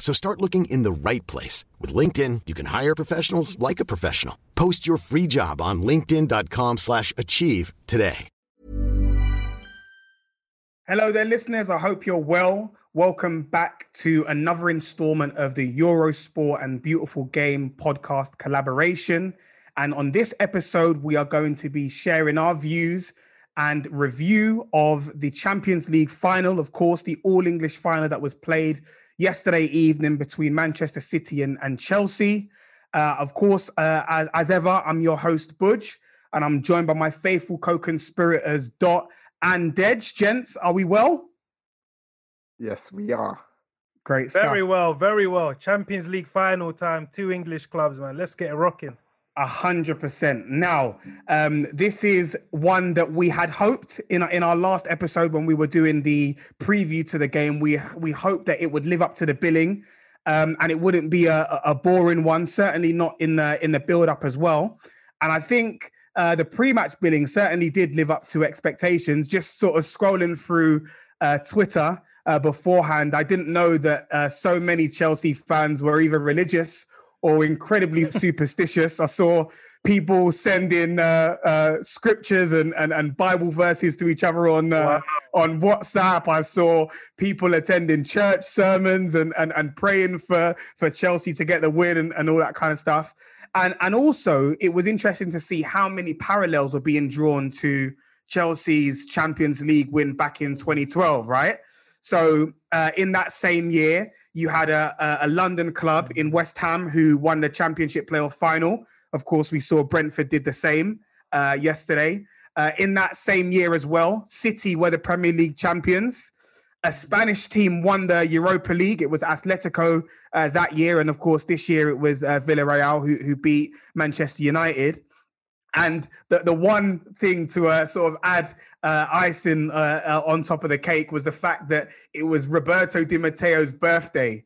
So start looking in the right place. With LinkedIn, you can hire professionals like a professional. Post your free job on linkedin.com slash achieve today. Hello there, listeners. I hope you're well. Welcome back to another installment of the Eurosport and Beautiful Game podcast collaboration. And on this episode, we are going to be sharing our views and review of the Champions League final, of course, the All English final that was played yesterday evening between Manchester City and, and Chelsea. Uh, of course, uh, as, as, ever, I'm your host, Budge, and I'm joined by my faithful co conspirators, Dot and Dej. Gents, are we well? Yes, we are. Great stuff. Very well, very well. Champions League final time, two English clubs, man. Let's get it rocking. A hundred percent. Now, um, this is one that we had hoped in in our last episode when we were doing the preview to the game. We we hoped that it would live up to the billing, um, and it wouldn't be a, a boring one. Certainly not in the in the build up as well. And I think uh, the pre-match billing certainly did live up to expectations. Just sort of scrolling through uh, Twitter uh, beforehand, I didn't know that uh, so many Chelsea fans were either religious or incredibly superstitious. I saw people sending uh, uh, scriptures and, and, and Bible verses to each other on uh, wow. on WhatsApp. I saw people attending church sermons and, and, and praying for, for Chelsea to get the win and, and all that kind of stuff. And and also it was interesting to see how many parallels were being drawn to Chelsea's Champions League win back in 2012, right? So uh, in that same year, you had a, a, London club in West Ham who won the Championship playoff final. Of course, we saw Brentford did the same uh, yesterday. Uh, in that same year as well, City were the Premier League champions. A Spanish team won the Europa League. It was Atletico uh, that year, and of course, this year it was uh, Villarreal who, who beat Manchester United. And the, the one thing to uh, sort of add uh, icing uh, uh, on top of the cake was the fact that it was Roberto Di Matteo's birthday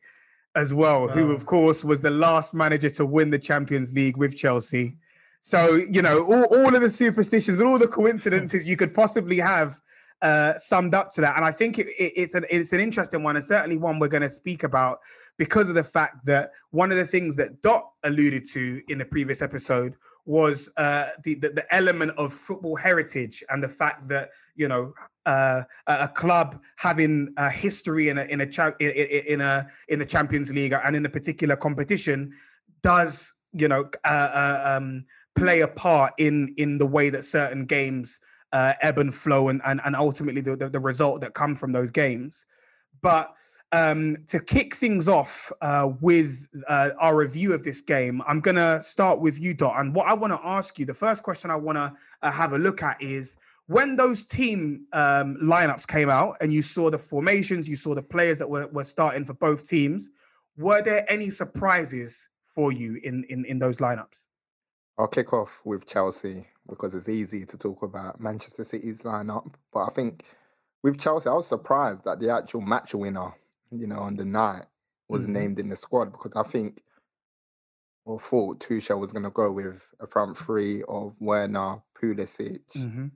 as well, wow. who, of course, was the last manager to win the Champions League with Chelsea. So, you know, all, all of the superstitions and all the coincidences you could possibly have uh, summed up to that. And I think it, it, it's, an, it's an interesting one, and certainly one we're going to speak about because of the fact that one of the things that Dot alluded to in the previous episode was uh, the, the, the element of football heritage and the fact that you know uh, a club having a history in a in a cha- in, in a in the Champions League and in a particular competition does you know uh, uh um, play a part in in the way that certain games uh, ebb and flow and and, and ultimately the, the, the result that come from those games, but um, to kick things off uh, with uh, our review of this game, I'm going to start with you, Dot. And what I want to ask you, the first question I want to uh, have a look at is when those team um, lineups came out and you saw the formations, you saw the players that were, were starting for both teams, were there any surprises for you in, in, in those lineups? I'll kick off with Chelsea because it's easy to talk about Manchester City's lineup. But I think with Chelsea, I was surprised that the actual match winner you know, on the night was mm-hmm. named in the squad because I think or thought Tuchel was going to go with a front three of Werner, Pulisic, mm-hmm.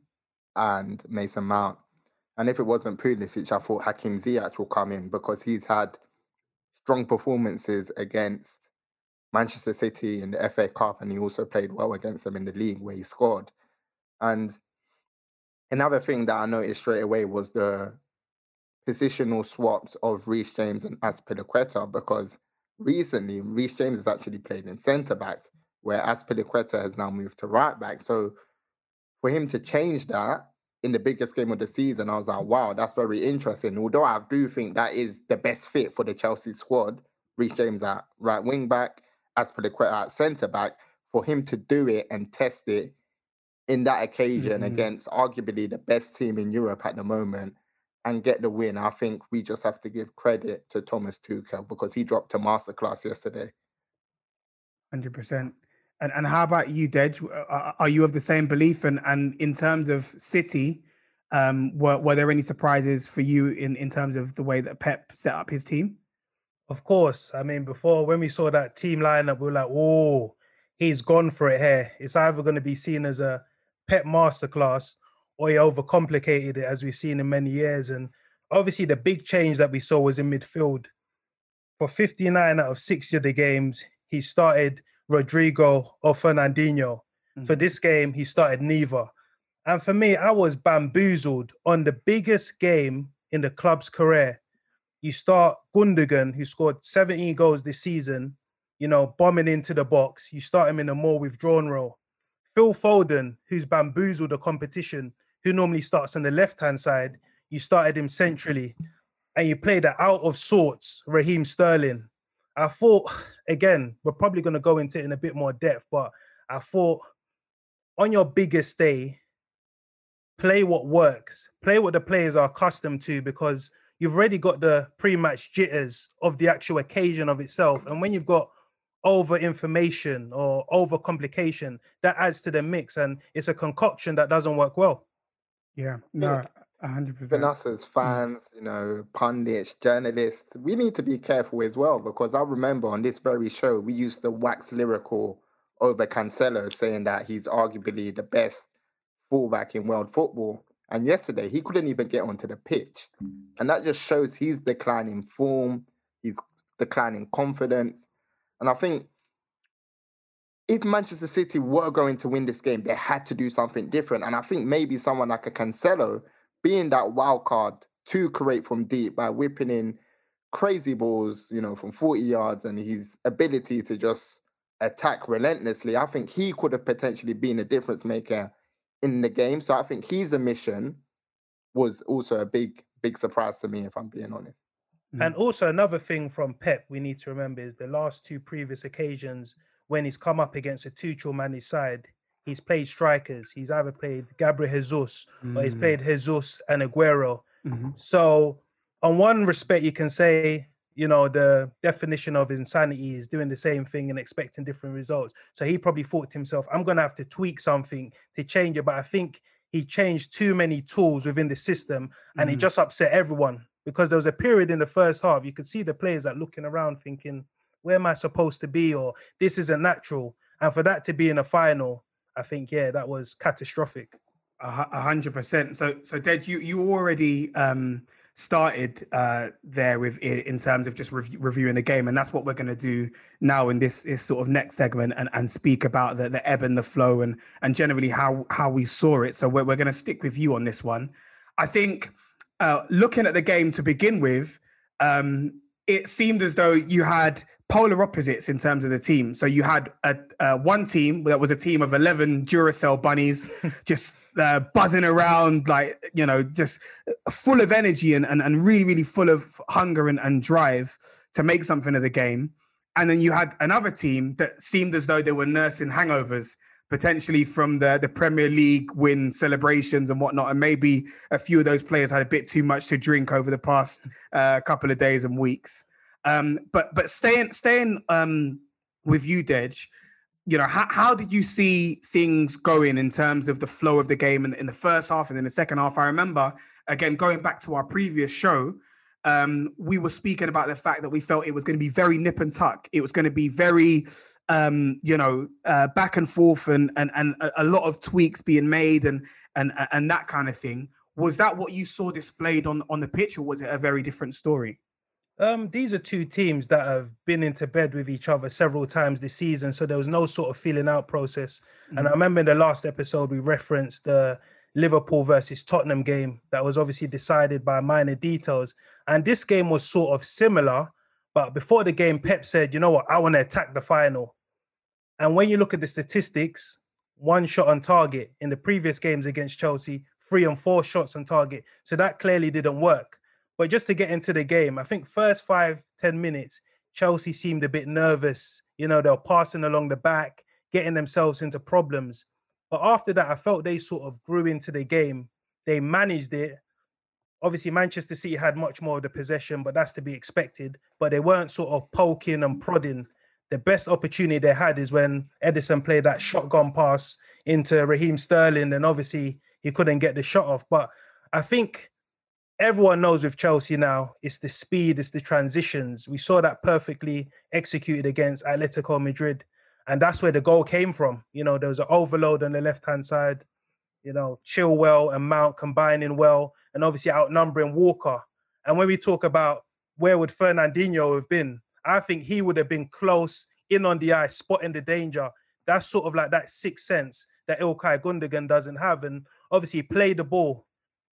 and Mason Mount. And if it wasn't Pulisic, I thought Hakim Ziyech will come in because he's had strong performances against Manchester City in the FA Cup, and he also played well against them in the league where he scored. And another thing that I noticed straight away was the positional swaps of Reece James and Azpilicueta because recently Reece James has actually played in centre back, where Azpilicueta has now moved to right back. So for him to change that in the biggest game of the season. I was like, wow, that's very interesting. Although I do think that is the best fit for the Chelsea squad. Reece James at right wing back, Azpilicueta at centre back. For him to do it and test it in that occasion Mhm. against arguably the best team in Europe at the moment and get the win, I think we just have to give credit to Thomas Tuchel because he dropped a masterclass yesterday. Hundred percent. And and how about you, Dej? Are, are you of the same belief? And and in terms of City, um, were were there any surprises for you in in terms of the way that Pep set up his team? Of course. I mean, before when we saw that team lineup, we were like, "Oh, he's gone for it here." It's either going to be seen as a Pep masterclass, or he overcomplicated it, as we've seen in many years. And obviously, the big change that we saw was in midfield. For 59 out of 60 of the games, he started Rodrigo or Fernandinho. For Mhm. this game, he started neither. And for me, I was bamboozled on the biggest game in the club's career. You start Gundogan, who scored 17 goals this season, you know, bombing into the box. You start him in a more withdrawn role. Phil Foden, who's bamboozled the competition, who normally starts on the left hand side, you started him centrally. And you played that out of sorts, Raheem Sterling. I thought, again, we're probably going to go into it in a bit more depth, but I thought on your biggest day, play what works, play what the players are accustomed to, because you've already got the pre-match jitters of the actual occasion of itself. And when you've got over information or over complication, that adds to the mix, and it's a concoction that doesn't work well. Yeah, no, hundred Even percent. us as mm. fans, you know, pundits, journalists, we need to be careful as well because I remember on this very show we used to wax lyrical over Cancelo, saying that he's arguably the best fullback in world football. And yesterday he couldn't even get onto the pitch, and that just shows he's declining form, he's declining confidence, and I think if Manchester City were going to win this game, they had to do something different. And I think maybe someone like a Cancelo being that wild card to create from deep by whipping in crazy balls, you know, from 40 yards and his ability to just attack relentlessly, I think he could have potentially been a difference maker in the game. So I think his omission was also a big, big surprise to me, if I'm being honest. And mm. also another thing from Pep we need to remember is the last two previous occasions when he's come up against a Tuchel managed side, he's played strikers. He's either played Gabriel Jesus or he's Mm. played Jesus and Aguero. Mhm. So, on one respect, you can say, you know, the definition of insanity is doing the same thing and expecting different results. So, he probably thought to himself, I'm going to have to tweak something to change it. But I think he changed too many tools within the system and it Mhm. just upset everyone because there was a period in the first half, you could see the players that looking around thinking, where am I supposed to be? Or this isn't natural. And for that to be in a final, I think, yeah, that was catastrophic. A hundred percent. So, so Dej, you you already um, started uh, there with in terms of just rev- reviewing the game, and that's what we're going to do now in this, this sort of next segment, and, and speak about the, the ebb and the flow, and and generally how how we saw it. So we're we're going to stick with you on this one. I think uh, looking at the game to begin with, um, it seemed as though you had polar opposites in terms of the team. So you had a, uh, one team that was a team of 11 Duracell bunnies just uh, buzzing around, like, you know, just full of energy and, and, and really, really full of hunger and, and drive to make something of the game. And then you had another team that seemed as though they were nursing hangovers, potentially from the, the Premier League win celebrations and whatnot. And maybe a few of those players had a bit too much to drink over the past uh, couple of days and weeks. Um, but but staying staying um, with you, Dej, you know, how, how did you see things going in terms of the flow of the game in, in the first half and in the second half? I remember again going back to our previous show, um, we were speaking about the fact that we felt it was going to be very nip and tuck. It was going to be very, um, you know, uh, back and forth, and and and a, lot of tweaks being made, and and and that kind of thing. Was that what you saw displayed on on the pitch, or was it a very different story? Um, these are two teams that have been into bed with each other several times this season, so there was no sort of feeling out process. And I remember in the last episode we referenced the Liverpool versus Tottenham game that was obviously decided by minor details, and this game was sort of similar. But before the game, Pep said, "You know what? I want to attack the final." And when you look at the statistics, one shot on target in the previous games against Chelsea, three and four shots on target. So that clearly didn't work. But just to get into the game, I think first five ten minutes, Chelsea seemed a bit nervous. You know, they were passing along the back, getting themselves into problems. But after that, I felt they sort of grew into the game. They managed it. Obviously, Manchester City had much more of the possession, but that's to be expected. But they weren't sort of poking and prodding. The best opportunity they had is when Ederson played that shotgun pass into Raheem Sterling, and obviously he couldn't get the shot off. But I think everyone knows with Chelsea now, it's the speed, it's the transitions. We saw that perfectly executed against Atletico Madrid. And that's where the goal came from. You know, there was an overload on the left hand side, you know, Chilwell and Mount combining well, and obviously outnumbering Walker. And when we talk about where would Fernandinho have been, I think he would have been close in on the eye, spotting the danger. That's sort of like that sixth sense that Ilkay Gundogan doesn't have. And obviously, he played the ball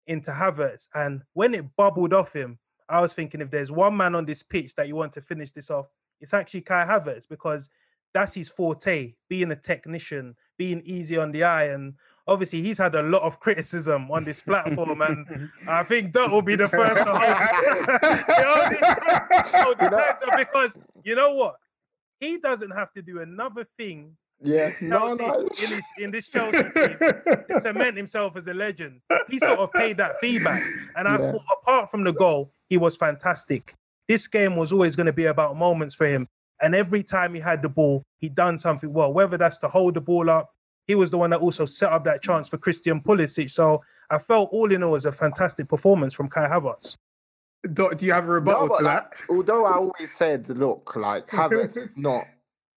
into Havertz. And when it bubbled off him, I was thinking if there's one man on this pitch that you want to finish this off, it's actually Kai Havertz because that's his forte, being a technician, being easy on the eye. And obviously, he's had a lot of criticism on this platform. and I think that will be the first to hold because you know what? He doesn't have to do another thing yeah, no, no. In, his, in this Chelsea team to cement himself as a legend. He sort of paid that feedback. And I thought, apart from the goal, he was fantastic. This game was always going to be about moments for him. And every time he had the ball, he done something well, whether that's to hold the ball up. He was the one that also set up that chance for Christian Pulisic. So I felt all in all was a fantastic performance from Kai Havertz. Do, do you have a rebuttal no, to that? although I always said, look, like Havertz is not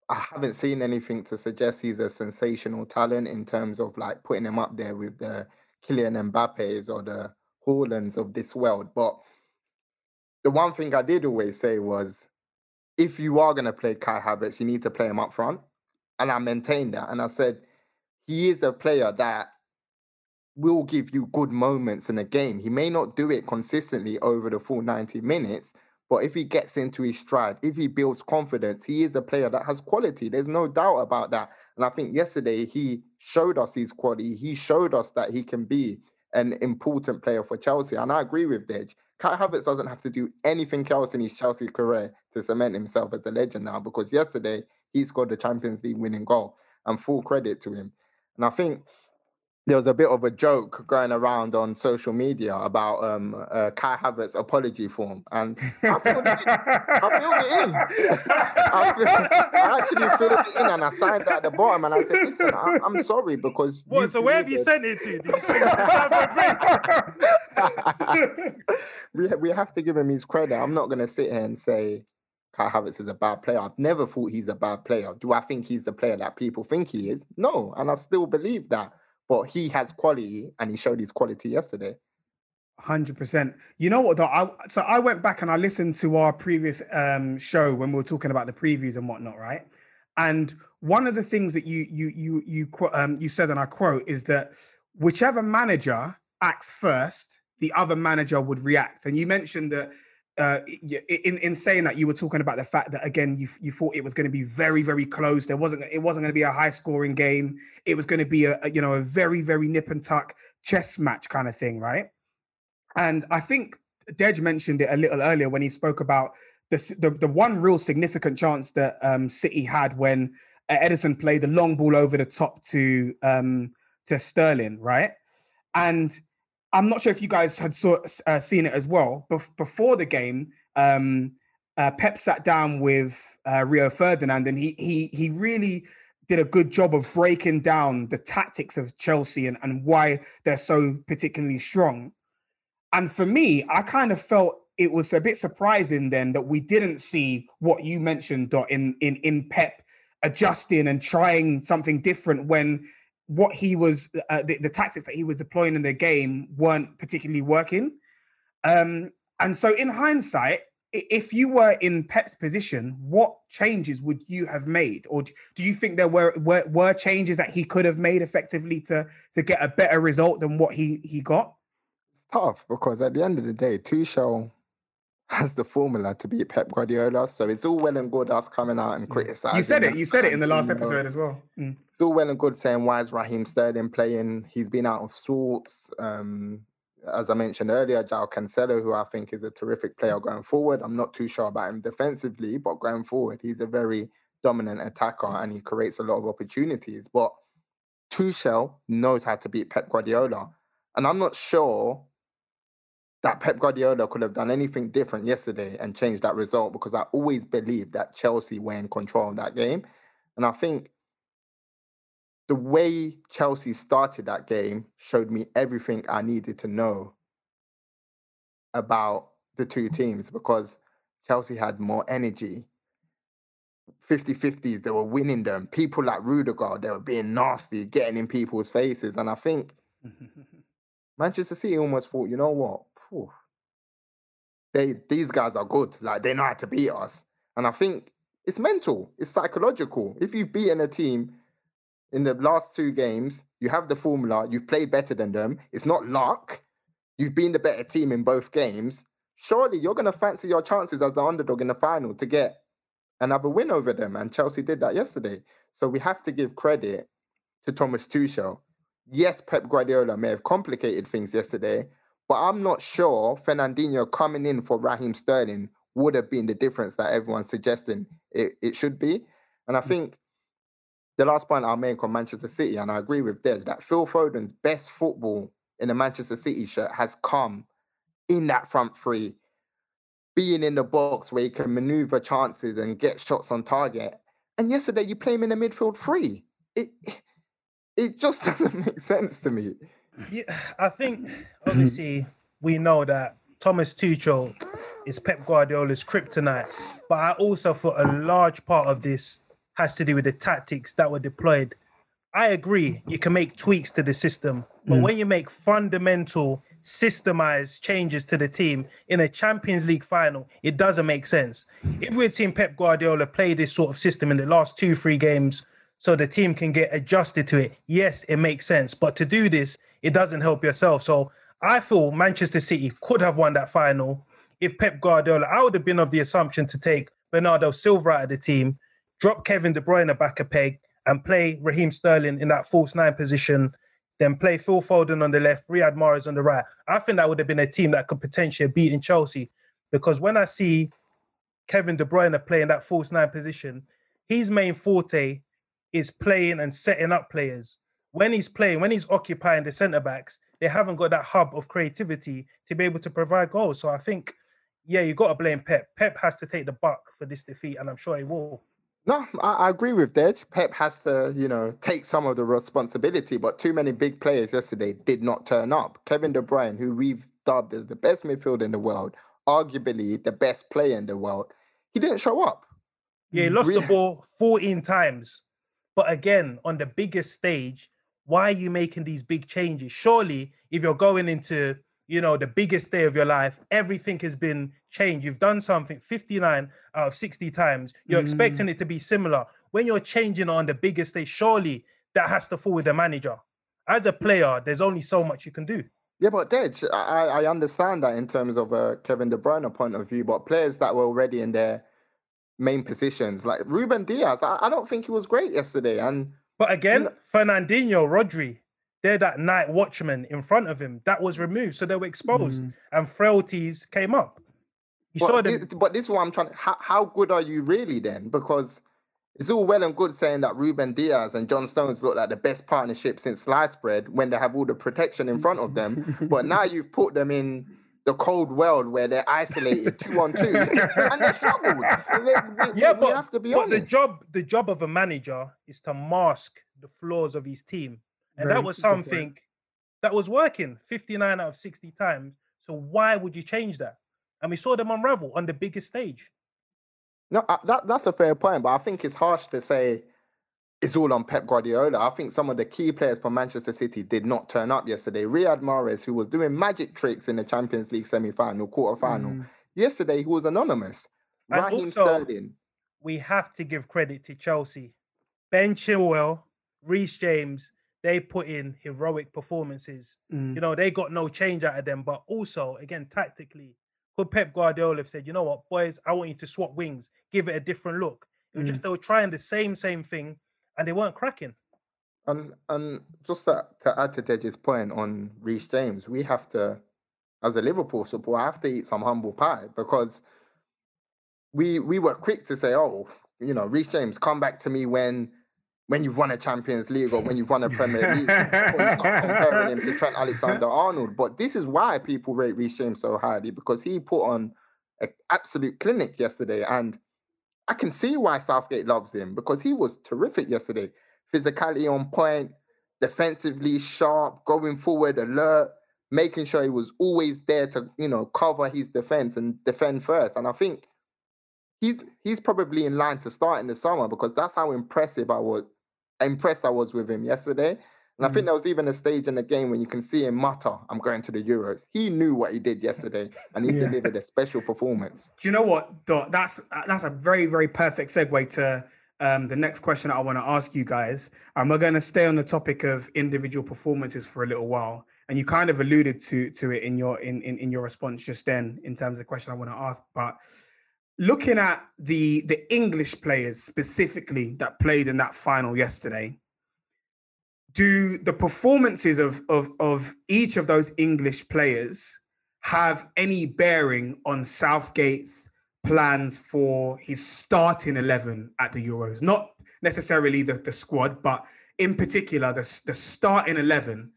I haven't seen anything to suggest he's a sensational talent in terms of like putting him up there with the Kylian Mbappe's or the Haalands of this world. But the one thing I did always say was, if you are going to play Kai Havertz, you need to play him up front. And I maintained that. And I said, he is a player that will give you good moments in a game. He may not do it consistently over the full 90 minutes, but if he gets into his stride, if he builds confidence, he is a player that has quality. There's no doubt about that. And I think yesterday he showed us his quality. He showed us that he can be an important player for Chelsea. And I agree with Dej. Kai Havertz doesn't have to do anything else in his Chelsea career to cement himself as a legend now because yesterday he scored the Champions League winning goal and full credit to him. And I think there was a bit of a joke going around on social media about um, uh, Kai Havertz's apology form, and I filled it in. I filled it in. I, feel, I, actually filled it in, and I signed at the bottom, and I said, "Listen, I, am sorry because." What? So where have you sent it to? Did you send it to we we have to give him his credit. I'm not going to sit here and say. Kai Havertz is a bad player. I've never thought he's a bad player. Do I think he's the player that people think he is? No, and I still believe that but he has quality and he showed his quality yesterday. Hundred percent. You know what though? I, so I went back and I listened to our previous um, show when we were talking about the previews and whatnot, right? And one of the things that you you you you um, you said, and I quote, is that whichever manager acts first, the other manager would react. And you mentioned that uh, in in saying that you were talking about the fact that again you you thought it was going to be very very close. There wasn't it wasn't going to be a high scoring game. It was going to be a, a, you know a very very nip and tuck chess match kind of thing, right? And I think Dej mentioned it a little earlier when he spoke about the the, the one real significant chance that um, City had when Ederson played the long ball over the top to um, to Sterling, right? And I'm not sure if you guys had saw, uh, seen it as well. Bef- before the game, um, uh, Pep sat down with uh, Rio Ferdinand, and he he he really did a good job of breaking down the tactics of Chelsea and, and why they're so particularly strong. And for me, I kind of felt it was a bit surprising then that we didn't see what you mentioned, Dot, in in in Pep adjusting and trying something different when what he was uh, the, the, tactics that he was deploying in the game weren't particularly working. Um, and so in hindsight if you were in pep's position what changes would you have made? Or do you think there were, were were changes that he could have made effectively to to get a better result than what he he got? Tough because at the end of the day tuchel has the formula to beat Pep Guardiola. So it's all well and good us coming out and criticizing. You said it. You said it in the last episode as well. Mm. It's all well and good saying why is Raheem Sterling playing? He's been out of sorts. Um, as I mentioned earlier, João Cancelo, who I think is a terrific player going forward. I'm not too sure about him defensively, but going forward, he's a very dominant attacker and he creates a lot of opportunities. But Tuchel knows how to beat Pep Guardiola. And I'm not sure that Pep Guardiola could have done anything different yesterday and changed that result because I always believed that Chelsea were in control of that game. And I think the way Chelsea started that game showed me everything I needed to know about the two teams because Chelsea had more energy. 50 50s, they were winning them. People like Rudiger, they were being nasty, getting in people's faces. And I think Manchester City almost thought, you know what? Phew, they these guys are good. Like they know how to beat us. And I think it's mental, it's psychological. If you've beaten a team in the last two games, you have the formula, you've played better than them. It's not luck. You've been the better team in both games. Surely you're gonna fancy your chances as the underdog in the final to get another win over them. And Chelsea did that yesterday. So we have to give credit to Thomas Tuchel. Yes, Pep Guardiola may have complicated things yesterday, but I'm not sure Fernandinho coming in for Raheem Sterling would have been the difference that everyone's suggesting it, it should be. And I hmm. think the last point I'll make on Manchester City, and I agree with Dej, that Phil Foden's best football in a Manchester City shirt has come in that front three, being in the box where he can maneuver chances and get shots on target. And yesterday you play him in the midfield three. It it just doesn't make sense to me. Yeah, I think obviously we know that Thomas Tuchel is Pep Guardiola's kryptonite, but I also thought a large part of this has to do with the tactics that were deployed. I agree, you can make tweaks to the system, but mm. when you make fundamental, systemized changes to the team in a Champions League final, it doesn't make sense. If we'd seen Pep Guardiola play this sort of system in the last two, three games, so the team can get adjusted to it, yes, it makes sense. But to do this, it doesn't help yourself. So I feel Manchester City could have won that final if Pep Guardiola. I would have been of the assumption to take Bernardo Silva out of the team, drop Kevin De Bruyne back a peg, and play Raheem Sterling in that false nine position. Then play Phil Foden on the left, Riyad Mahrez on the right. I think that would have been a team that could potentially beat in Chelsea. Because when I see Kevin De Bruyne play in that false nine position, his main forte is playing and setting up players. When he's playing, when he's occupying the centre backs, they haven't got that hub of creativity to be able to provide goals. So I think, yeah, you got to blame Pep. Pep has to take the buck for this defeat, and I'm sure he will. No, I, I agree with Dej. Pep has to, you know, take some of the responsibility, but too many big players yesterday did not turn up. Kevin De Bruyne, who we've dubbed as the best midfielder in the world, arguably the best player in the world, he didn't show up. Yeah, he lost the Re- ball 14 times. But again, on the biggest stage, why are you making these big changes? Surely, if you're going into, you know, the biggest day of your life, everything has been changed. You've done something 59 out of 60 times. You're mm. expecting it to be similar. When you're changing on the biggest stage, surely that has to fall with the manager. As a player, there's only so much you can do. Yeah, but Dej, I, I understand that in terms of a Kevin De Bruyne point of view, but players that were already in their main positions, like Ruben Dias, I, I don't think he was great yesterday. And But again, know- Fernandinho, Rodri, they're that night watchman in front of him. That was removed. So they were exposed mm. and frailties came up. You saw but, them. this, but this is what I'm trying. How, how good are you really then? Because it's all well and good saying that Ruben Dias and John Stones look like the best partnership since sliced bread when they have all the protection in front of them. but now you've put them in the cold world where they're isolated two on two, and they struggled. Yeah, but, have to be but the job the job of a manager is to mask the flaws of his team. And Very that was something that was working 59 out of 60 times. So why would you change that? And we saw them unravel on the biggest stage. No, uh, that that's a fair point, but I think it's harsh to say it's all on Pep Guardiola. I think some of the key players for Manchester City did not turn up yesterday. Riyad Mahrez, who was doing magic tricks in the Champions League semi-final, quarter-final, yesterday he was anonymous. And Raheem also- Sterling. we have to give credit to Chelsea. Ben Chilwell, Reece James, they put in heroic performances. Mm. You know, they got no change out of them, but also, again, tactically, could Pep Guardiola have said, you know what, boys, I want you to swap wings, give it a different look. It was Mm. just they were trying the same same thing, and they weren't cracking. And and just to, to add to Dej's point on Reece James, we have to, as a Liverpool supporter, have to eat some humble pie because we we were quick to say, oh, you know, Reece James, come back to me when when you've won a Champions League or when you've won a Premier League. before you start comparing him to Trent Alexander Arnold. But this is why people rate Reece James so highly because he put on an absolute clinic yesterday. And I can see why Southgate loves him because he was terrific yesterday. Physicality on point, defensively sharp, going forward, alert, making sure he was always there to, you know, cover his defense and defend first. And I think he's he's probably in line to start in the summer because that's how impressive I was impressed I was with him yesterday. And I think there was even a stage in the game when you can see him mutter, I'm going to the Euros. He knew what he did yesterday and he Yeah. delivered a special performance. Do you know what, Dot? That's that's a very very perfect segue to um, the next question I want to ask you guys. And we're going to stay on the topic of individual performances for a little while. And you kind of alluded to to it in your in in, in your response just then in terms of the question I want to ask. But looking at the the English players specifically that played in that final yesterday, do the performances of of of each of those English players have any bearing on Southgate's plans for his starting 11 at the Euros? Not necessarily the, the squad, but in particular, the, the starting 11.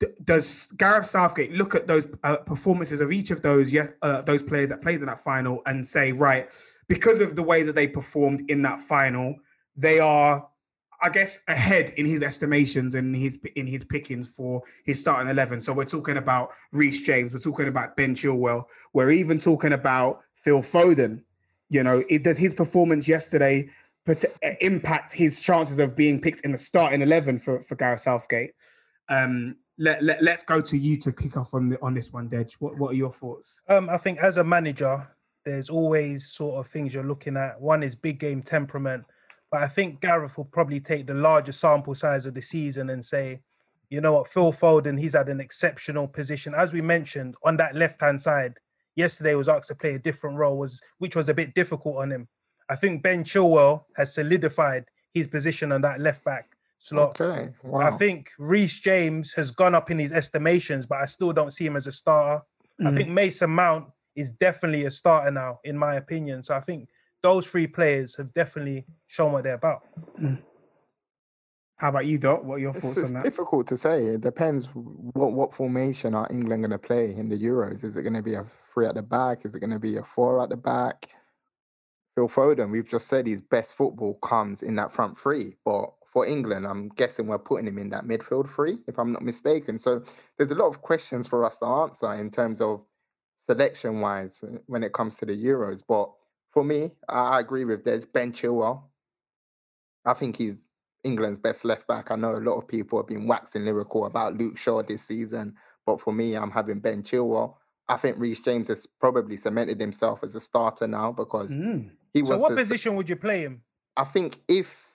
D- does Gareth Southgate look at those uh, performances of each of those yeah, uh, those players that played in that final and say, right, because of the way that they performed in that final, they are, I guess, ahead in his estimations and his in his pickings for his starting eleven. So we're talking about Reece James, we're talking about Ben Chilwell, we're even talking about Phil Foden. You know, it does his performance yesterday put, impact his chances of being picked in the starting eleven for for Gareth Southgate. Um, let, let let's go to you to kick off on the, on this one, Dej. What what are your thoughts? Um, I think as a manager, there's always sort of things you're looking at. One is big game temperament, but I think Gareth will probably take the larger sample size of the season and say, you know what, Phil Foden, he's had an exceptional position. As we mentioned, on that left hand side, yesterday was asked to play a different role, was which was a bit difficult on him. I think Ben Chilwell has solidified his position on that left back slot. Okay. Wow. I think Reece James has gone up in his estimations, but I still don't see him as a starter. I Mhm. think Mason Mount is definitely a starter now, in my opinion. So I think those three players have definitely shown what they're about. Mm. How about you, Dot? What are your It's, thoughts it's on that? difficult to say. It depends what what formation are England going to play in the Euros. Is it going to be a three at the back? Is it going to be a four at the back? Phil Foden, we've just said his best football comes in that front three, but for England, I'm guessing we're putting him in that midfield three, if I'm not mistaken. So there's a lot of questions for us to answer in terms of selection wise when it comes to the Euros. But for me, I agree with that. Ben Chilwell. I think he's England's best left back. I know a lot of people have been waxing lyrical about Luke Shaw this season, but for me, I'm having Ben Chilwell. I think Reece James has probably cemented himself as a starter now because Mm. he was. So what a- position would you play him? I think if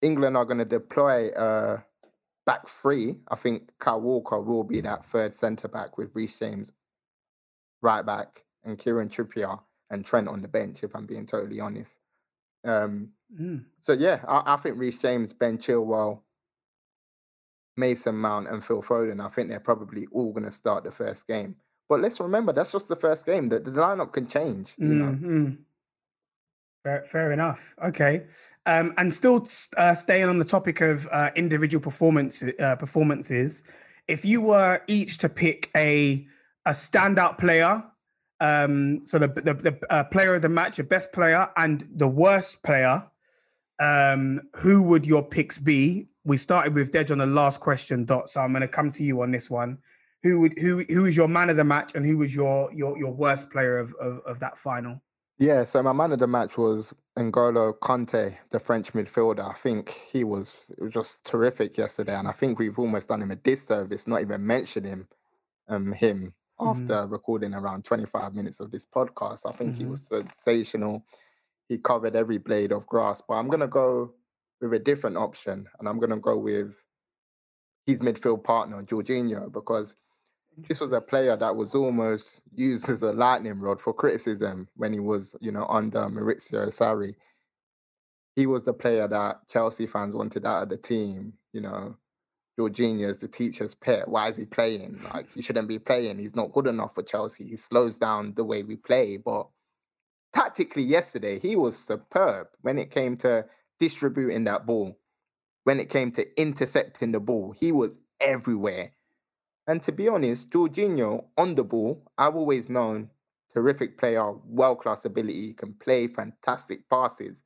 England are going to deploy uh, back three, I think Kyle Walker will be that third centre back with Reece James right back and Kieran Trippier and Trent on the bench. If I'm being totally honest. Um, Mm. so yeah, I, I think Reece James, Ben Chilwell, Mason Mount, and Phil Foden. I think they're probably all going to start the first game. But let's remember that's just the first game. The, the lineup can change. You know, Mm, mm. Fair, fair enough. Okay, um, and still uh, staying on the topic of uh, individual performance uh, performances. If you were each to pick a a standout player, um, so the the, the uh, player of the match, the best player, and the worst player, um, who would your picks be? We started with Dej on the last question, Dot. So I'm going to come to you on this one. Who would who who is your man of the match, and who was your your your worst player of of, of that final? Yeah, so my man of the match was N'Golo Kante, the French midfielder. I think he was, just terrific yesterday, and I think we've almost done him a disservice not even mentioning um, him Mhm. after recording around 25 minutes of this podcast. I think he Mhm. was sensational. He covered every blade of grass, but I'm going to go with a different option, and I'm going to go with his midfield partner, Jorginho, because this was a player that was almost used as a lightning rod for criticism when he was, you know, under Maurizio Sarri. He was the player that Chelsea fans wanted out of the team. You know, Jorginho is the teacher's pet. Why is he playing? Like he shouldn't be playing. He's not good enough for Chelsea. He slows down the way we play. But tactically, yesterday he was superb when it came to distributing that ball. When it came to intercepting the ball, he was everywhere. And to be honest, Jorginho on the ball, I've always known terrific player, world class ability, can play fantastic passes.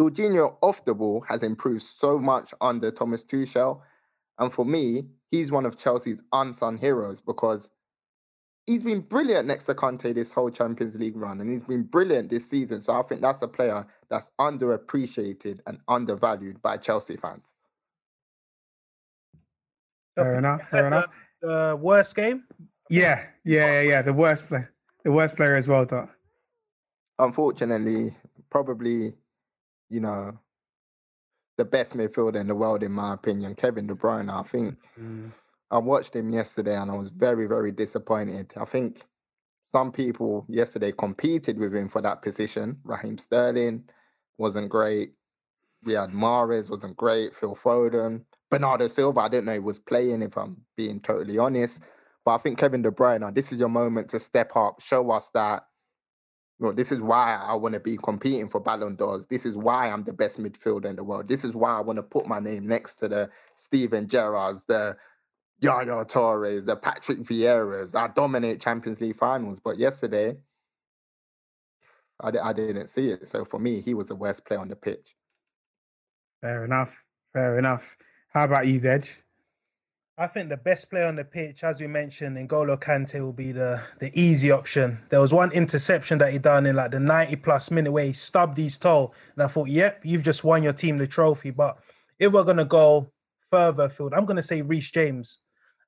Jorginho off the ball has improved so much under Thomas Tuchel. And for me, he's one of Chelsea's unsung heroes because he's been brilliant next to Kante this whole Champions League run, and he's been brilliant this season. So I think that's a player that's underappreciated and undervalued by Chelsea fans. Fair enough. Fair uh, enough. The, worst game? Yeah, yeah, yeah, yeah. The worst player. The worst player as well, Dot. Unfortunately, probably, you know, the best midfielder in the world, in my opinion, Kevin De Bruyne. I think mm. I watched him yesterday and I was very, very disappointed. I think some people yesterday competed with him for that position. Raheem Sterling wasn't great. Riyad Mahrez wasn't great. Phil Foden. Bernardo Silva, I didn't know he was playing, if I'm being totally honest. But I think Kevin De Bruyne, this is your moment to step up, show us that. Know, this is why I want to be competing for Ballon d'Ors. This is why I'm the best midfielder in the world. This is why I want to put my name next to the Steven Gerrards, the Yaya Torres, the Patrick Vieiras. I dominate Champions League finals. But yesterday, I, I didn't see it. So for me, he was the worst player on the pitch. Fair enough. Fair enough. How about you, Dej? I think the best player on the pitch, as we mentioned, N'Golo Kante will be the the easy option. There was one interception that he done in like the 90 plus minute where he stubbed his toe. And I thought, yep, you've just won your team the trophy. But if we're gonna go further field, I'm gonna say Reece James.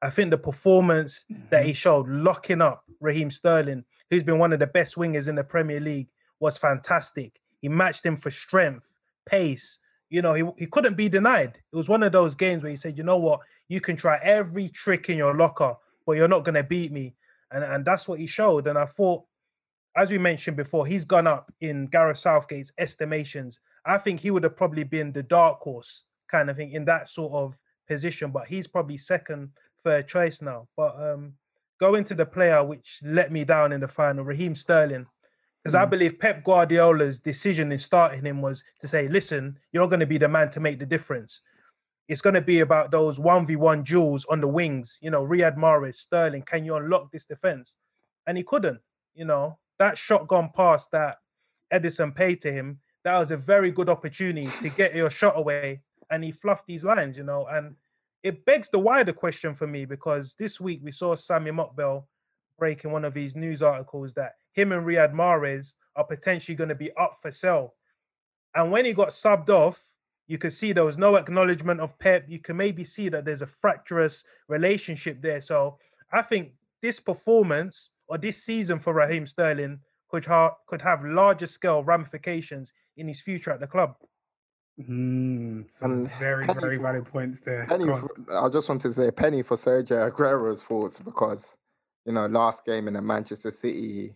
I think the performance that he mm-hmm. showed locking up Raheem Sterling, who's been one of the best wingers in the Premier League, was fantastic. He matched him for strength, pace, you know, he, he couldn't be denied. It was one of those games where he said, you know what, you can try every trick in your locker, but you're not going to beat me. And, and that's what he showed. And I thought, as we mentioned before, he's gone up in Gareth Southgate's estimations. I think he would have probably been the dark horse kind of thing in that sort of position, but he's probably second, third choice now. But um, going to the player which let me down in the final, Raheem Sterling. Because mm. I believe Pep Guardiola's decision in starting him was to say, listen, you're going to be the man to make the difference. It's going to be about those 1v1 duels on the wings. You know, Riyad Mahrez, Sterling, can you unlock this defense? And he couldn't. You know, that shotgun past that Ederson paid to him, that was a very good opportunity to get your shot away. And he fluffed these lines, you know. And it begs the wider question for me because this week we saw Sami Mokbel break in one of his news articles that him and Riyad Mahrez are potentially going to be up for sale. And when he got subbed off, you could see there was no acknowledgement of Pep. You can maybe see that there's a fractious relationship there. So I think this performance or this season for Raheem Sterling could ha- could have larger scale ramifications in his future at the club. Mm, some very very for, valid points there. Penny for, I just wanted to say a penny for Sergio Aguero's thoughts because you know last game in a Manchester City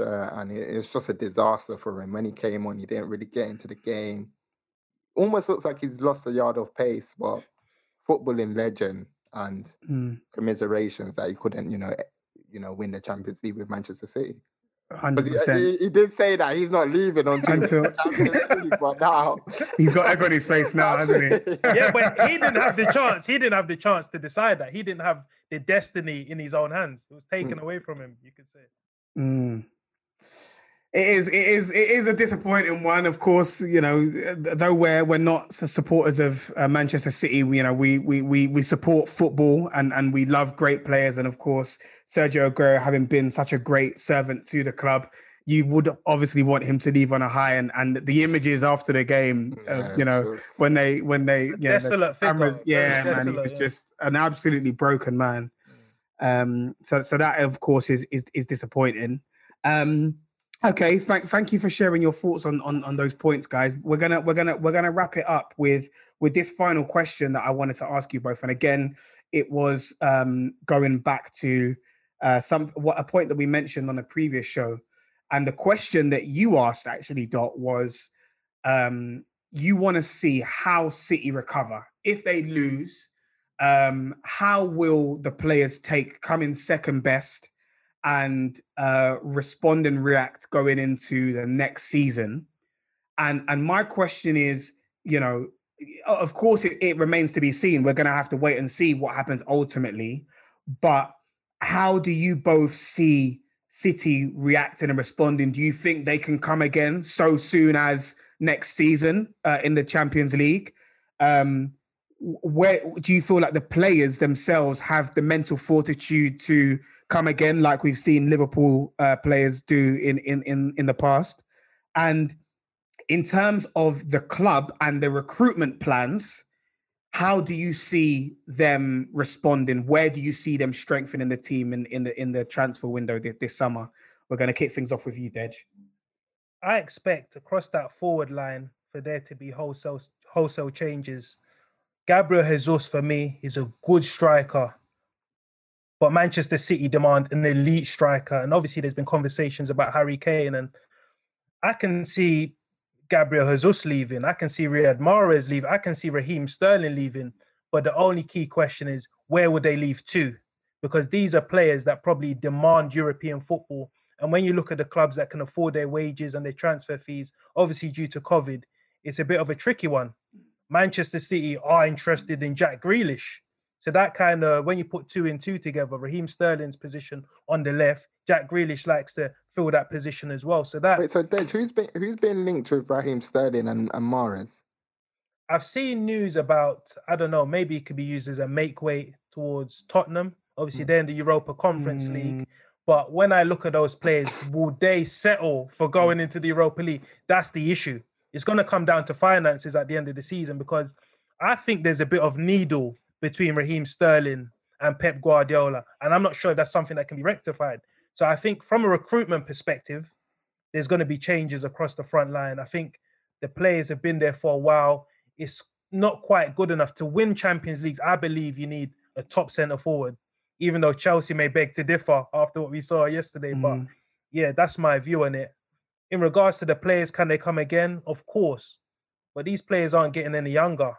uh, and it, it's just a disaster for him. When he came on, he didn't really get into the game. Almost looks like he's lost a yard of pace, but footballing legend and mm. commiserations that he couldn't, you know, eh, you know, win the Champions League with Manchester City. Hundred percent. He, he, did say that he's not leaving until, League, but now he's got egg on his face now, hasn't he? yeah, but he didn't have the chance. He didn't have the chance to decide that. He didn't have the destiny in his own hands. It was taken mm. away from him. You could say. Mm it is it is it is a disappointing one. Of course you know though we're we're not supporters of uh, manchester city you know we we we we support football and and we love great players. And of course sergio aguero having been such a great servant to the club you would obviously want him to leave on a high. And and the images after the game of, you know when they when they you know, the cameras yeah man he was yeah. just an absolutely broken man. Um so so that of course is is is disappointing. Um Okay, thank thank you for sharing your thoughts on, on on those points, guys. We're gonna we're gonna we're gonna wrap it up with with this final question that I wanted to ask you both. And again, it was um, going back to uh, some what a point that we mentioned on the previous show, and the question that you asked actually, Dot, was um, you want to see how City recover if they lose. Um, how will the players take coming second best? And uh, respond and react going into the next season. And and my question is, you know, of course it, it remains to be seen. We're going to have to wait and see what happens ultimately. But how do you both see City reacting and responding? Do you think they can come again so soon as next season uh, in the Champions League? Um, where do you feel like the players themselves have the mental fortitude to come again, like we've seen Liverpool uh, players do in, in in in the past? And in terms of the club and the recruitment plans, how do you see them responding? Where do you see them strengthening the team in, in the in the transfer window this, this summer? We're going to kick things off with you, Dej. I expect across that forward line for there to be wholesale wholesale changes. Gabriel Jesus for me is a good striker, but Manchester City demand an elite striker, and obviously there's been conversations about Harry Kane, and I can see Gabriel Jesus leaving. I can see Riyad Mahrez leaving. I can see Raheem Sterling leaving. But the only key question is where would they leave to? Because these are players that probably demand European football. And when you look at the clubs that can afford their wages and their transfer fees, obviously due to COVID, it's a bit of a tricky one. Manchester City are interested in Jack Grealish. So that kind of when you put two and two together, Raheem Sterling's position on the left, Jack Grealish likes to fill that position as well. So that wait, so Dej, who's been who's been linked with Raheem Sterling and, and Mahrez? I've seen news about I don't know, maybe it could be used as a make weight towards Tottenham. Obviously, mm. they're in the Europa Conference mm. League. But when I look at those players, will they settle for going into the Europa League? That's the issue. It's going to come down to finances at the end of the season because I think there's a bit of needle between Raheem Sterling and Pep Guardiola. And I'm not sure if that's something that can be rectified. So I think from a recruitment perspective, there's going to be changes across the front line. I think the players have been there for a while. It's not quite good enough to win Champions Leagues. I believe you need a top centre forward, even though Chelsea may beg to differ after what we saw yesterday. Mm. But yeah, that's my view on it. In regards to the players, can they come again? Of course. But these players aren't getting any younger.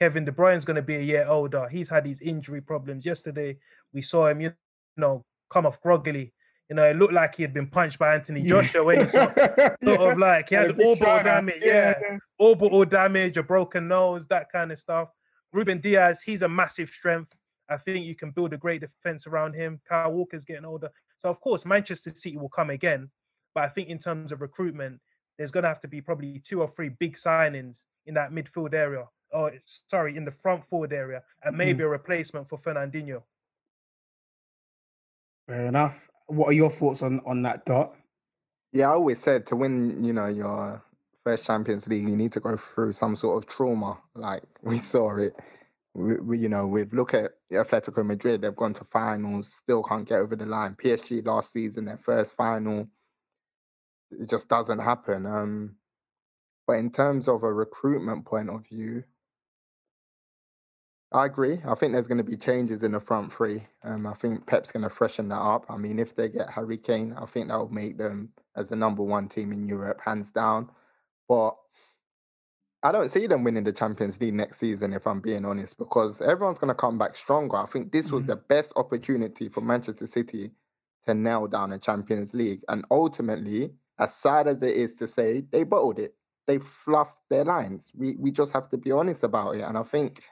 Kevin De Bruyne's going to be a year older. He's had these injury problems. Yesterday, we saw him, you know, come off groggily. You know, it looked like he had been punched by Anthony Joshua he saw, sort yeah. of like he had orbital damage, yeah, yeah, orbital damage, a broken nose, that kind of stuff. Ruben Dias, he's a massive strength. I think you can build a great defense around him. Kyle Walker's getting older. So, of course, Manchester City will come again. But I think in terms of recruitment, there's going to have to be probably two or three big signings in that midfield area or sorry, in the front forward area, and maybe mm. a replacement for Fernandinho. Fair enough. What are your thoughts on on that dot? Yeah, I always said to win, you know, your first Champions League, you need to go through some sort of trauma. Like we saw it. We, we, you know, we've look at Atletico Madrid, they've gone to finals, still can't get over the line. PSG last season, their first final, it just doesn't happen. Um, but in terms of a recruitment point of view, I agree. I think there's going to be changes in the front three. Um, I think Pep's going to freshen that up. I mean, if they get Harry Kane, I think that will make them as the number one team in Europe, hands down. But I don't see them winning the Champions League next season, if I'm being honest, because everyone's going to come back stronger. I think this was mm-hmm. the best opportunity for Manchester City to nail down a Champions League. And ultimately, as sad as it is to say, they bottled it. They fluffed their lines. We we just have to be honest about it. And I think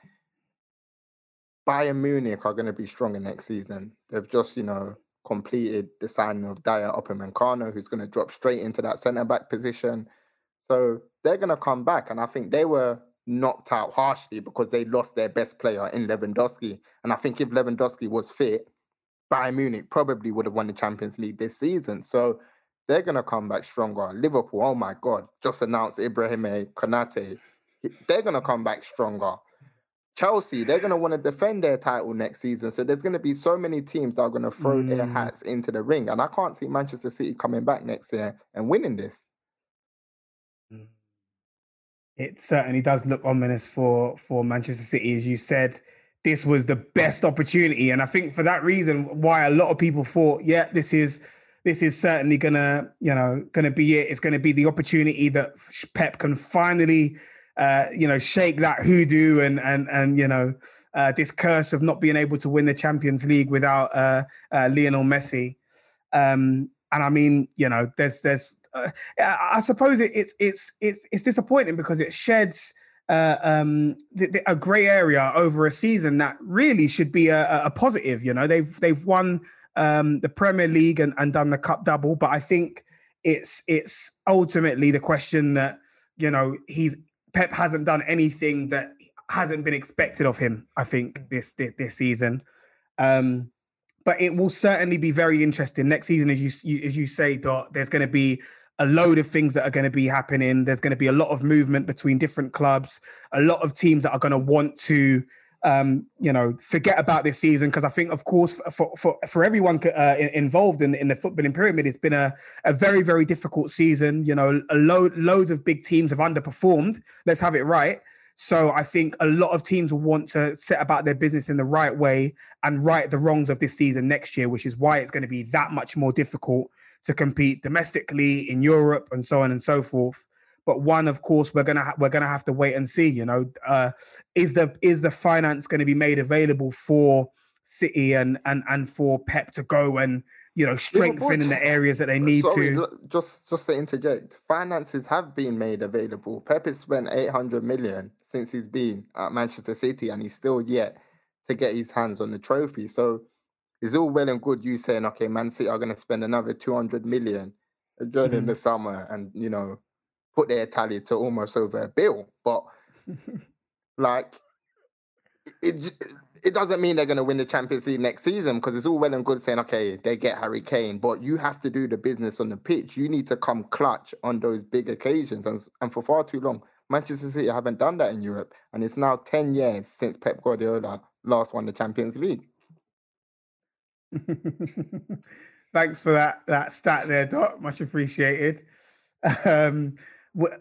Bayern Munich are going to be stronger next season. They've just, you know, completed the signing of Dayot Upamecano, who's going to drop straight into that centre back position. So they're going to come back, and I think they were knocked out harshly because they lost their best player in Lewandowski. And I think if Lewandowski was fit, Bayern Munich probably would have won the Champions League this season. So they're going to come back stronger. Liverpool, oh my God, just announced Ibrahim Konate. They're going to come back stronger. Chelsea, they're going to want to defend their title next season. So there's going to be so many teams that are going to throw mm. their hats into the ring. And I can't see Manchester City coming back next year and winning this. Mm. It certainly does look ominous for for Manchester City, as you said. This was the best opportunity, and I think for that reason, why a lot of people thought, yeah, this is this is certainly gonna, you know, gonna be it. It's gonna be the opportunity that Pep can finally, uh, you know, shake that hoodoo and and and you know, uh, this curse of not being able to win the Champions League without uh, uh, Lionel Messi. Um, and I mean, you know, there's there's, uh, I suppose it, it's it's it's it's disappointing because it sheds. Um, the, the, a grey area over a season that really should be a, a positive. You know, they've they've won um, the Premier League and, and done the cup double. But I think it's it's ultimately the question that you know he's Pep hasn't done anything that hasn't been expected of him. I think mm. this this, this season. Um, but it will certainly be very interesting next season, as you, you as you say, Dot. There's going to be a load of things that are going to be happening. There's going to be a lot of movement between different clubs, a lot of teams that are going to want to um, you know, forget about this season because I think, of course, for for for everyone uh, involved in in the footballing pyramid, it's been a a very very difficult season. You know, a load loads of big teams have underperformed. Let's have it right. So I think a lot of teams will want to set about their business in the right way and right the wrongs of this season next year, which is why it's going to be that much more difficult to compete domestically in Europe and so on and so forth. But one, of course, we're gonna ha- we're gonna have to wait and see. You know, uh, is the is the finance going to be made available for City and and and for Pep to go and you know strengthen in the areas that they need sorry, to. Just just to interject, finances have been made available. Pep has spent eight hundred million since he's been at Manchester City, and he's still yet to get his hands on the trophy. So it's all well and good you saying, okay, Man City are going to spend another two hundred million during mm-hmm. the summer, and you know put their tally to almost over a bill. But like, it it doesn't mean they're going to win the Champions League next season because it's all well and good saying, okay, they get Harry Kane, but you have to do the business on the pitch. You need to come clutch on those big occasions. And, and for far too long, Manchester City haven't done that in Europe. And it's now 10 years since Pep Guardiola last won the Champions League. Thanks for that that stat there, Doc. Much appreciated. Um,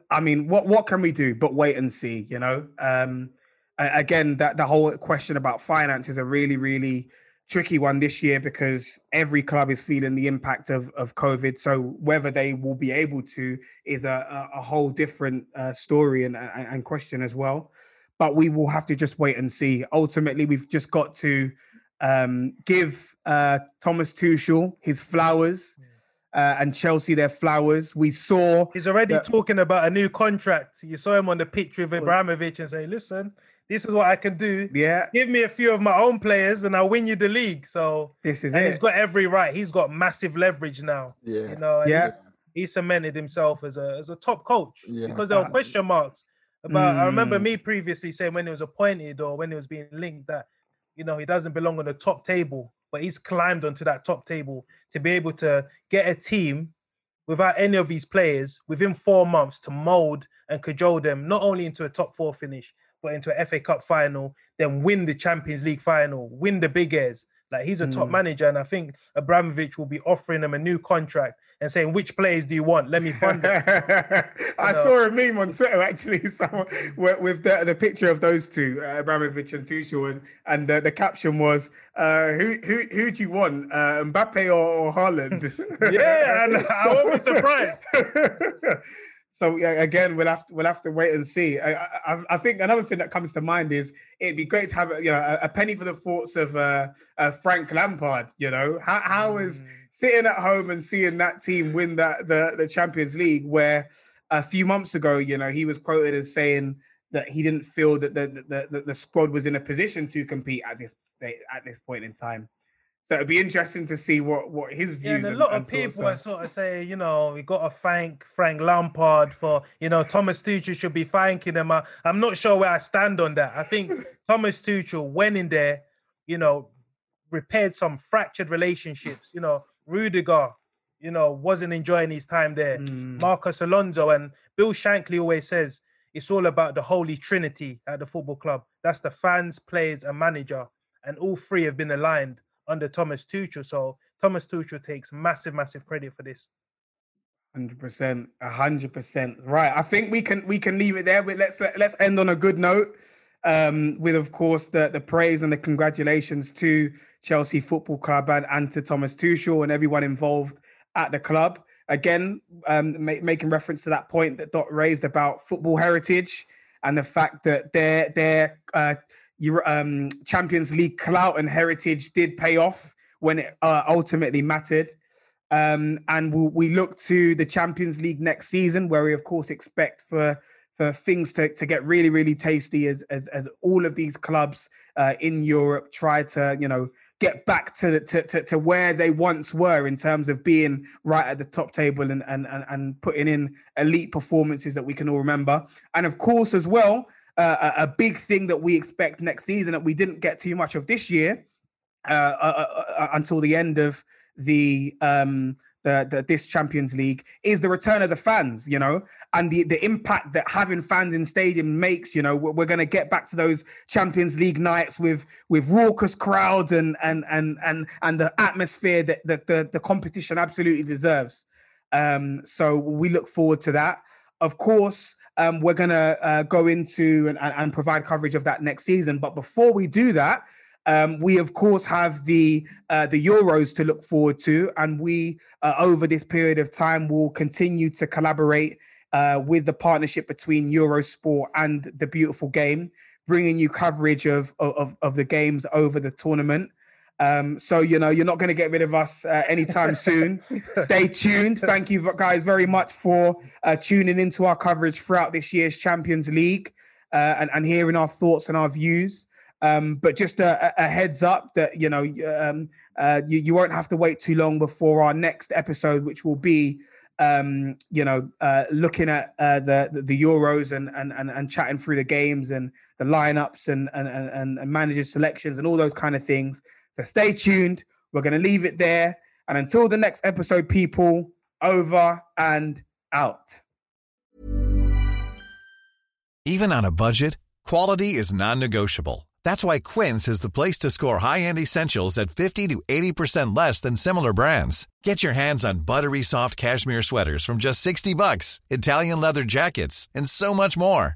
I mean, what what can we do but wait and see? You know, um, again, that the whole question about finance is a really, really tricky one this year because every club is feeling the impact of of COVID. So whether they will be able to is a a, whole different uh, story and, and question as well. But we will have to just wait and see. Ultimately, we've just got to um, give uh, Thomas Tuchel his flowers. Yeah uh, and Chelsea their flowers. We saw he's already that... talking about a new contract. You saw him on the pitch with Abramovich and say, "Listen, this is what I can do. Yeah, give me a few of my own players, and I'll win you the league." So this is and it. He's got every right. He's got massive leverage now. Yeah, you know. Yeah, he cemented himself as a as a top coach yeah. because there were question marks about. Mm. I remember mm. me previously saying when he was appointed or when he was being linked that you know he doesn't belong on the top table but he's climbed onto that top table to be able to get a team without any of these players within four months to mold and cajole them not only into a top four finish, but into a FA Cup final, then win the Champions League final, win the big airs. Like he's a top mm. manager, and I think Abramovich will be offering him a new contract and saying, "Which players do you want? Let me fund it." I know? saw a meme on Twitter actually, someone with the, the picture of those two, uh, Abramovich and Tuchel, and, and the, the caption was, uh, "Who who who do you want, uh, Mbappe or, or Haaland?" yeah, and I won't be surprised. So yeah, again, we'll have to, we'll have to wait and see. I, I, I, think another thing that comes to mind is it'd be great to have you know a, a penny for the thoughts of uh, uh, Frank Lampard. You know how how mm. is sitting at home and seeing that team win that the the Champions League, where a few months ago, you know, he was quoted as saying that he didn't feel that the the, the, the squad was in a position to compete at this state at this point in time. So it'd be interesting to see what what his views. Yeah, and a lot and, of people are sort of say, you know, we got to thank Frank Lampard for, you know, Thomas Tuchel should be thanking him. I, I'm not sure where I stand on that. I think Thomas Tuchel went in there, you know, repaired some fractured relationships. You know, Rudiger, you know, wasn't enjoying his time there. Mm. Marcos Alonso and Bill Shankly always says it's all about the holy trinity at the football club. That's the fans, players, and manager, and all three have been aligned under Thomas Tuchel. So Thomas Tuchel takes massive, massive credit for this. Hundred percent, hundred percent. Right. I think we can we can leave it there. But let's let's end on a good note. Um, with of course the the praise and the congratulations to Chelsea Football Club and, and to Thomas Tuchel and everyone involved at the club. Again, um, ma- making reference to that point that Dot raised about football heritage and the fact that their their uh, um, Champions League clout and heritage did pay off when it uh, ultimately mattered. Um, and we'll, we look to the Champions League next season, where we of course expect for for things to, to get really really tasty as as, as all of these clubs uh, in Europe try to you know get back to, to, to to where they once were in terms of being right at the top table and and and, and putting in elite performances that we can all remember. And of course, as well, uh, a, big thing that we expect next season that we didn't get too much of this year uh, uh, uh, uh until the end of the um the, the, this Champions League is the return of the fans, you know, and the the impact that having fans in stadium makes. You know, we're, we're going to get back to those Champions League nights with with raucous crowds and and and and and the atmosphere that, that the the competition absolutely deserves. Um, so we look forward to that. Of course, um, we're going to uh, go into and, and provide coverage of that next season. But before we do that, um, we of course have the uh, the Euros to look forward to, and we uh, over this period of time will continue to collaborate uh, with the partnership between Eurosport and the Beautiful Game, bringing you coverage of of, of the games over the tournament. Um, so you know you're not going to get rid of us uh, anytime soon. Stay tuned. Thank you guys very much for uh, tuning into our coverage throughout this year's Champions League uh, and, and hearing our thoughts and our views. Um, but just a, a, heads up that you know um, uh, you, you won't have to wait too long before our next episode, which will be um, you know uh, looking at uh, the, the, Euros and, and and and chatting through the games and the lineups and and and, and managers selections and all those kind of things. So stay tuned. We're going to leave it there. And until the next episode, people, over and out. Even on a budget, quality is non negotiable. That's why Quince is the place to score high end essentials at 50 to 80% less than similar brands. Get your hands on buttery soft cashmere sweaters from just 60 bucks, Italian leather jackets, and so much more.